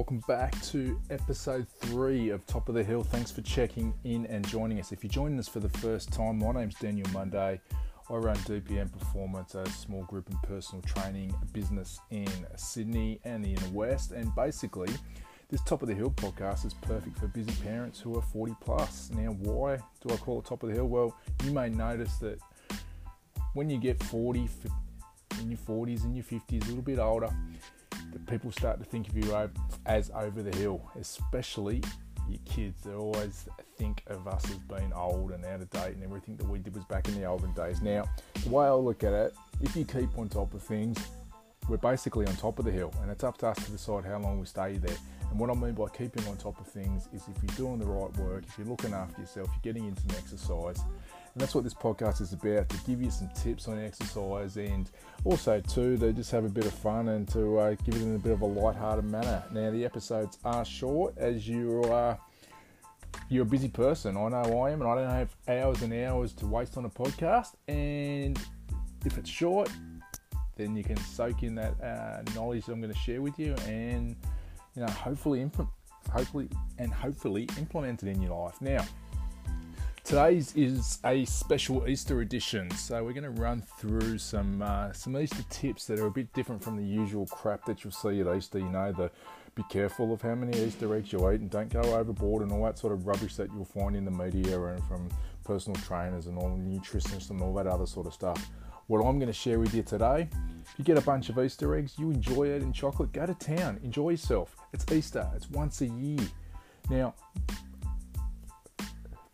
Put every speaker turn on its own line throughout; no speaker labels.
welcome back to episode three of Top of the Hill. Thanks for checking in and joining us. If you're joining us for the first time, my name's Daniel Monday. I run DPM Performance, a small group and personal training business in Sydney and the inner west. And basically, this Top of the Hill podcast is perfect for busy parents who are 40 plus. Now, why do I call it Top of the Hill? Well, you may notice that when you get 40, in your 40s and your 50s, a little bit older, that people start to think of you as over the hill, especially your kids. They always think of us as being old and out of date, and everything that we did was back in the olden days. Now, the way I look at it, if you keep on top of things, we're basically on top of the hill, and it's up to us to decide how long we stay there. And what I mean by keeping on top of things is if you're doing the right work, if you're looking after yourself, you're getting into some exercise, and that's what this podcast is about to give you some tips on exercise and also, too, to just have a bit of fun and to uh, give it in a bit of a light-hearted manner. Now, the episodes are short as you are. You're a busy person. I know I am, and I don't have hours and hours to waste on a podcast. And if it's short, then you can soak in that uh, knowledge that I'm going to share with you, and you know, hopefully, hopefully, and hopefully implement it in your life. Now, Today's is a special Easter edition, so we're going to run through some uh, some Easter tips that are a bit different from the usual crap that you'll see at Easter. You know, the be careful of how many Easter eggs you eat, and don't go overboard, and all that sort of rubbish that you'll find in the media and from personal trainers and all nutritionists and all that other sort of stuff. What I'm going to share with you today, if you get a bunch of Easter eggs, you enjoy it in chocolate, go to town, enjoy yourself. It's Easter, it's once a year. Now,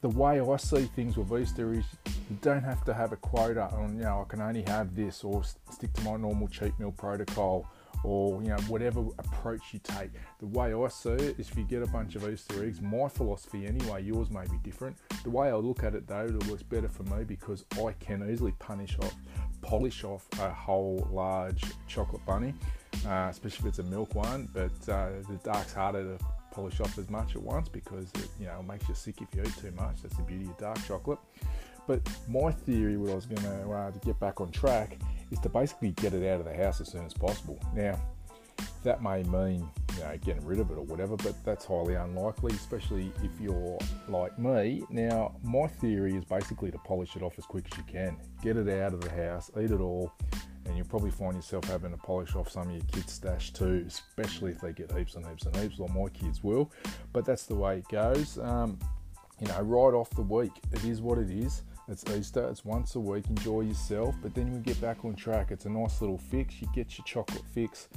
the way I see things with Easter is you don't have to have a quota on, you know, I can only have this or stick to my normal cheat meal protocol or, you know, whatever approach you take. The way I see it is if you get a bunch of Easter eggs, my philosophy anyway, yours may be different. The way I look at it though, it works better for me because I can easily punish off, polish off a whole large chocolate bunny, uh, especially if it's a milk one, but uh, the dark's harder to polish off as much at once because it you know makes you sick if you eat too much. That's the beauty of dark chocolate. But my theory, what I was going to uh, to get back on track, is to basically get it out of the house as soon as possible. Now, that may mean you know getting rid of it or whatever, but that's highly unlikely, especially if you're like me. Now, my theory is basically to polish it off as quick as you can, get it out of the house, eat it all, and you'll probably find yourself having to polish off some of your kids' stash too, especially if they get heaps and heaps and heaps, or my kids will. But that's the way it goes. Um, you know, right off the week, it is what it is. It's Easter, it's once a week, enjoy yourself, but then you get back on track. It's a nice little fix. You get your chocolate fix,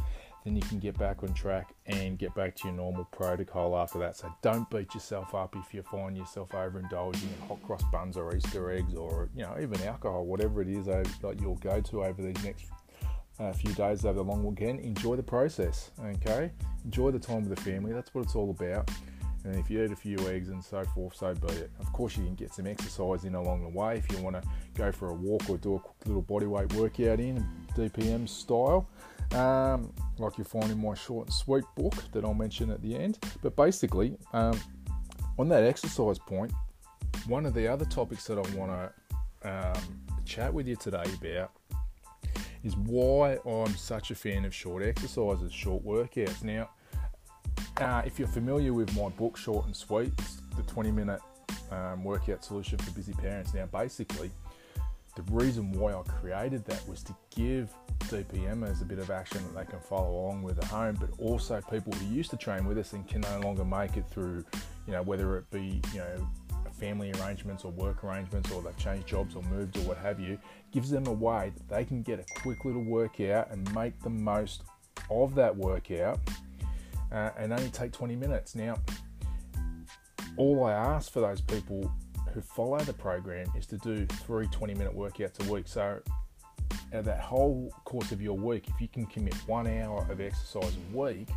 then you can get back on track and get back to your normal protocol after that. So don't beat yourself up if you find yourself overindulging in hot cross buns or Easter eggs or you know even alcohol, whatever it is that you'll go to over these next uh, few days over the long weekend. Enjoy the process, okay? Enjoy the time with the family. That's what it's all about. And if you eat a few eggs and so forth, so be it. Of course, you can get some exercise in along the way if you want to go for a walk or do a quick little bodyweight workout in DPM style um, like you'll find in my short and sweet book that I'll mention at the end. But basically, um, on that exercise point, one of the other topics that I want to um, chat with you today about is why I'm such a fan of short exercises, short workouts. Now, uh, if you're familiar with my book, Short and Sweet, the 20 minute um, workout solution for busy parents. Now, basically, the reason why I created that was to give DPMers a bit of action that they can follow along with at home, but also people who used to train with us and can no longer make it through, you know, whether it be, you know, family arrangements or work arrangements or they've changed jobs or moved or what have you, gives them a way that they can get a quick little workout and make the most of that workout uh, and only take 20 minutes. Now, all I ask for those people who follow the program is to do three 20 minute workouts a week. So out of that whole course of your week, if you can commit one hour of exercise a week,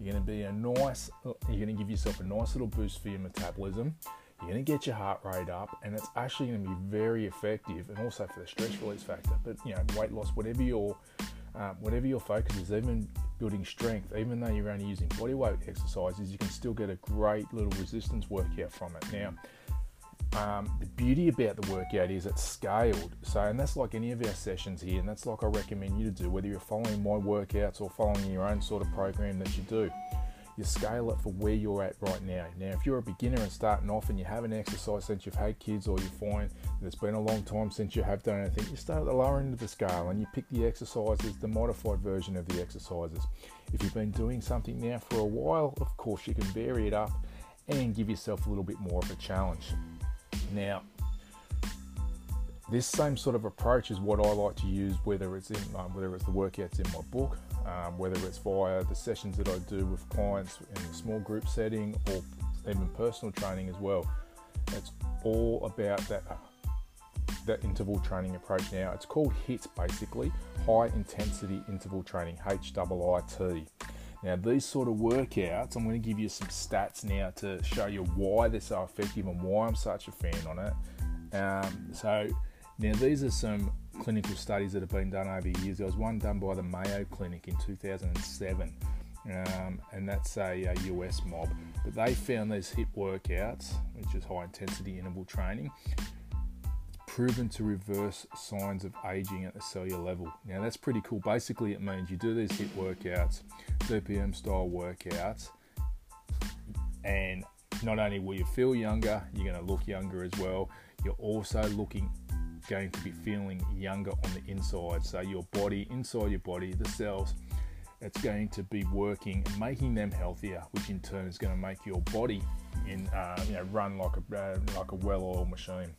you're going to be a nice, you're going to give yourself a nice little boost for your metabolism. You're going to get your heart rate up, and it's actually going to be very effective, and also for the stress release factor. But you know, weight loss, whatever your um, whatever your focus is, even building strength, even though you're only using body weight exercises, you can still get a great little resistance workout from it. Now, um, the beauty about the workout is it's scaled. So, and that's like any of our sessions here, and that's like I recommend you to do, whether you're following my workouts or following your own sort of program that you do. You scale it for where you're at right now. Now, if you're a beginner and starting off and you haven't exercised since you've had kids or you find that it's been a long time since you have done anything, you start at the lower end of the scale and you pick the exercises, the modified version of the exercises. If you've been doing something now for a while, of course, you can vary it up and give yourself a little bit more of a challenge. Now, this same sort of approach is what I like to use, whether it's in um, whether it's the workouts in my book, um, whether it's via the sessions that I do with clients in a small group setting, or even personal training as well. It's all about that uh, that interval training approach. Now, it's called HIT, basically high intensity interval training, H I T. Now, these sort of workouts, I'm going to give you some stats now to show you why they're so effective and why I'm such a fan on it. Um, so, now these are some clinical studies that have been done over the years. There was one done by the Mayo Clinic in 2007, um, and that's a, a, US mob. But they found these HIT workouts, which is high intensity interval training, proven to reverse signs of aging at the cellular level. Now that's pretty cool. Basically, it means you do these HIT workouts, DPM style workouts, and not only will you feel younger, you're going to look younger as well. You're also looking going to be feeling younger on the inside. So your body, inside your body, the cells, it's going to be working making them healthier, which in turn is going to make your body in uh, you know run like a uh, like a well-oiled machine.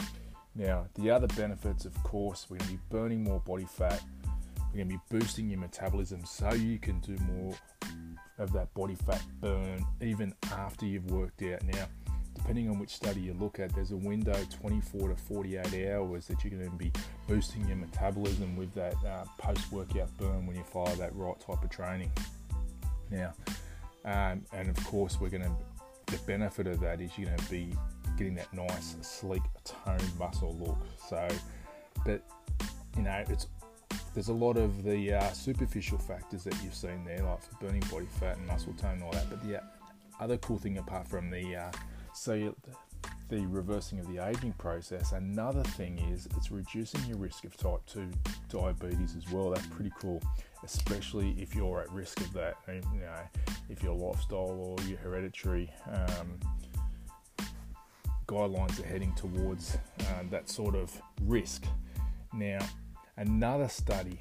Now, the other benefits, of course, we're going to be burning more body fat. We're going to be boosting your metabolism so you can do more of that body fat burn even after you've worked out. Now, depending on which study you look at, there's a window 24 to 48 hours that you're going to be boosting your metabolism with that uh, post workout burn when you follow that right type of training. Now, um, and of course, we're going to the benefit of that is you're going to be getting that nice, sleek, toned muscle look. So, but you know, it's there's a lot of the uh, superficial factors that you've seen there, like for burning body fat and muscle tone and all that. But the other cool thing, apart from the uh, so the reversing of the aging process, another thing is it's reducing your risk of type 2 diabetes as well. That's pretty cool, especially if you're at risk of that. You know, if your lifestyle or your hereditary um, guidelines are heading towards um, that sort of risk. Now, another study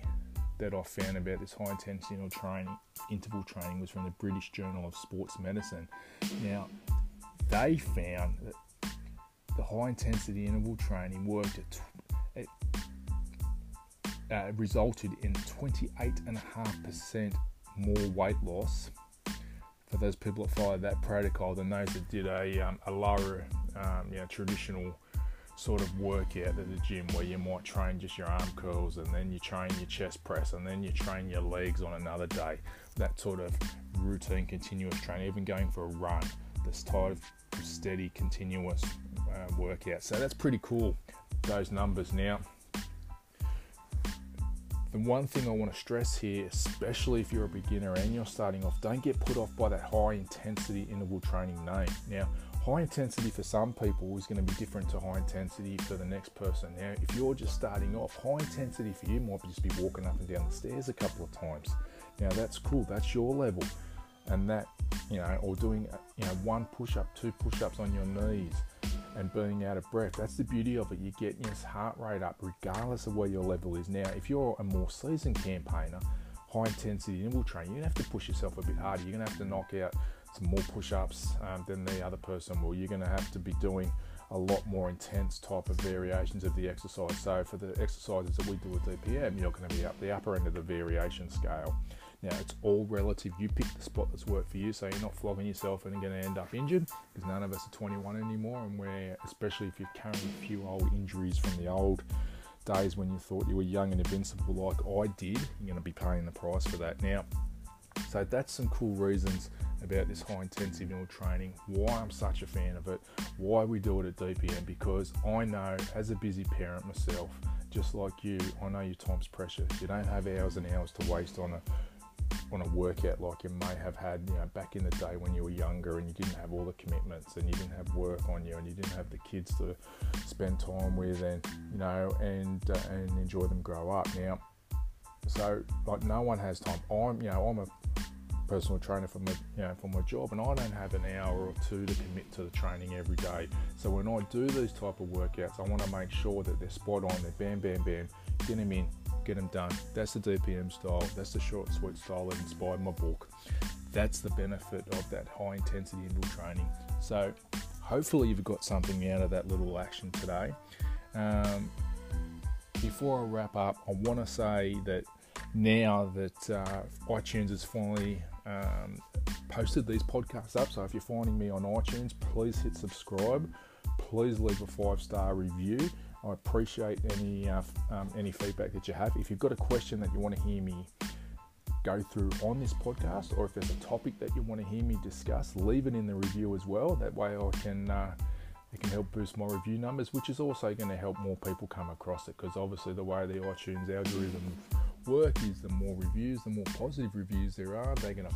that I found about this high intensity interval training, interval training was from the British Journal of Sports Medicine. Now, they found that the high intensity interval training worked at, it, uh, resulted in 28.5% more weight loss for those people that followed that protocol than those that did a, um, a lower um, you know, traditional sort of workout at the gym where you might train just your arm curls and then you train your chest press and then you train your legs on another day. That sort of routine, continuous training, even going for a run, this type of steady, continuous uh, workout. So that's pretty cool, those numbers. Now, the one thing I want to stress here, especially if you're a beginner and you're starting off, don't get put off by that high intensity interval training name. Now, high intensity for some people is going to be different to high intensity for the next person. Now, if you're just starting off, high intensity for you might just be walking up and down the stairs a couple of times. Now, that's cool, that's your level, and that, you know, or doing, you know, one push up, two push ups on your knees and burning out of breath. That's the beauty of it. You're getting your heart rate up regardless of where your level is. Now, if you're a more seasoned campaigner, high intensity interval training, you're going to have to push yourself a bit harder. You're going to have to knock out some more push-ups um, than the other person will. You're going to have to be doing a lot more intense type of variations of the exercise. So for the exercises that we do with DPM, you're going to be up the upper end of the variation scale. Now it's all relative. You pick the spot that's worked for you, so you're not flogging yourself and going to end up injured. Because none of us are 21 anymore, and we're especially if you're carrying a few old injuries from the old days when you thought you were young and invincible, like I did, you're going to be paying the price for that now. So that's some cool reasons about this high intensive interval training, why I'm such a fan of it, why we do it at DPM, because I know as a busy parent myself, just like you, I know your time's precious. You don't have hours and hours to waste on a on a workout like you may have had, you know, back in the day when you were younger and you didn't have all the commitments and you didn't have work on you and you didn't have the kids to spend time with and you know and uh, and enjoy them grow up. Now, so like no one has time. I'm you know I'm a personal trainer for my you know for my job and I don't have an hour or two to commit to the training every day. So when I do these type of workouts, I want to make sure that they're spot on. They're bam bam bam. Get them in get them done. That's the DPM style. That's the short, sweet style that inspired my book. That's the benefit of that high intensity interval training. So, hopefully, you've got something out of that little action today. Um, before I wrap up, I want to say that now that uh, iTunes has finally um, posted these podcasts up, so if you're finding me on iTunes, please hit subscribe. Please leave a five star review. I appreciate any uh, um, any feedback that you have. If you've got a question that you want to hear me go through on this podcast, or if there's a topic that you want to hear me discuss, leave it in the review as well. That way, I can uh, it can help boost my review numbers, which is also going to help more people come across it. Because obviously, the way the iTunes algorithm work is the more reviews, the more positive reviews there are, they're going to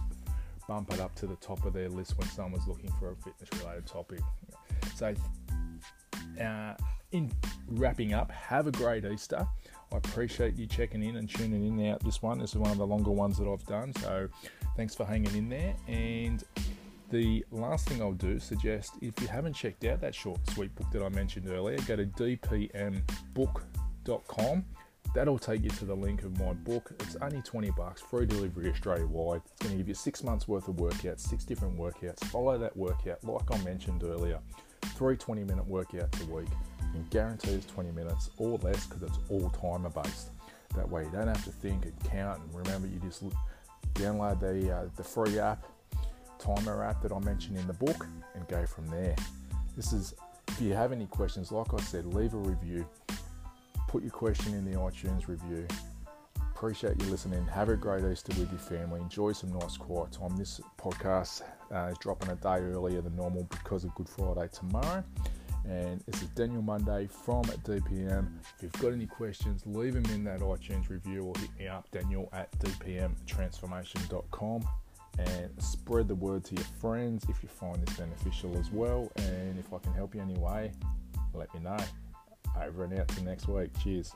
bump it up to the top of their list when someone's looking for a fitness related topic. So. Uh, in wrapping up, have a great Easter. I appreciate you checking in and tuning in out this one. This is one of the longer ones that I've done, so thanks for hanging in there. And the last thing I'll do suggest if you haven't checked out that short sweet book that I mentioned earlier, go to dpmbook.com. That'll take you to the link of my book. It's only 20 bucks, free delivery Australia wide. It's going to give you six months worth of workouts, six different workouts. Follow that workout, like I mentioned earlier, three 20 minute workouts a week can guarantee it's 20 minutes or less because it's all timer based. That way you don't have to think and count and remember you just download the, uh, the free app, timer app that I mentioned in the book and go from there. This is, if you have any questions, like I said, leave a review, put your question in the iTunes review. Appreciate you listening. Have a great Easter with your family. Enjoy some nice quiet time. This podcast uh, is dropping a day earlier than normal because of Good Friday tomorrow and this is Daniel Monday from DPM. If you've got any questions, leave them in that iTunes review or hit me up, Daniel at dpmtransformation.com, and spread the word to your friends if you find this beneficial as well. And if I can help you anyway, let me know. Over and out to next week. Cheers.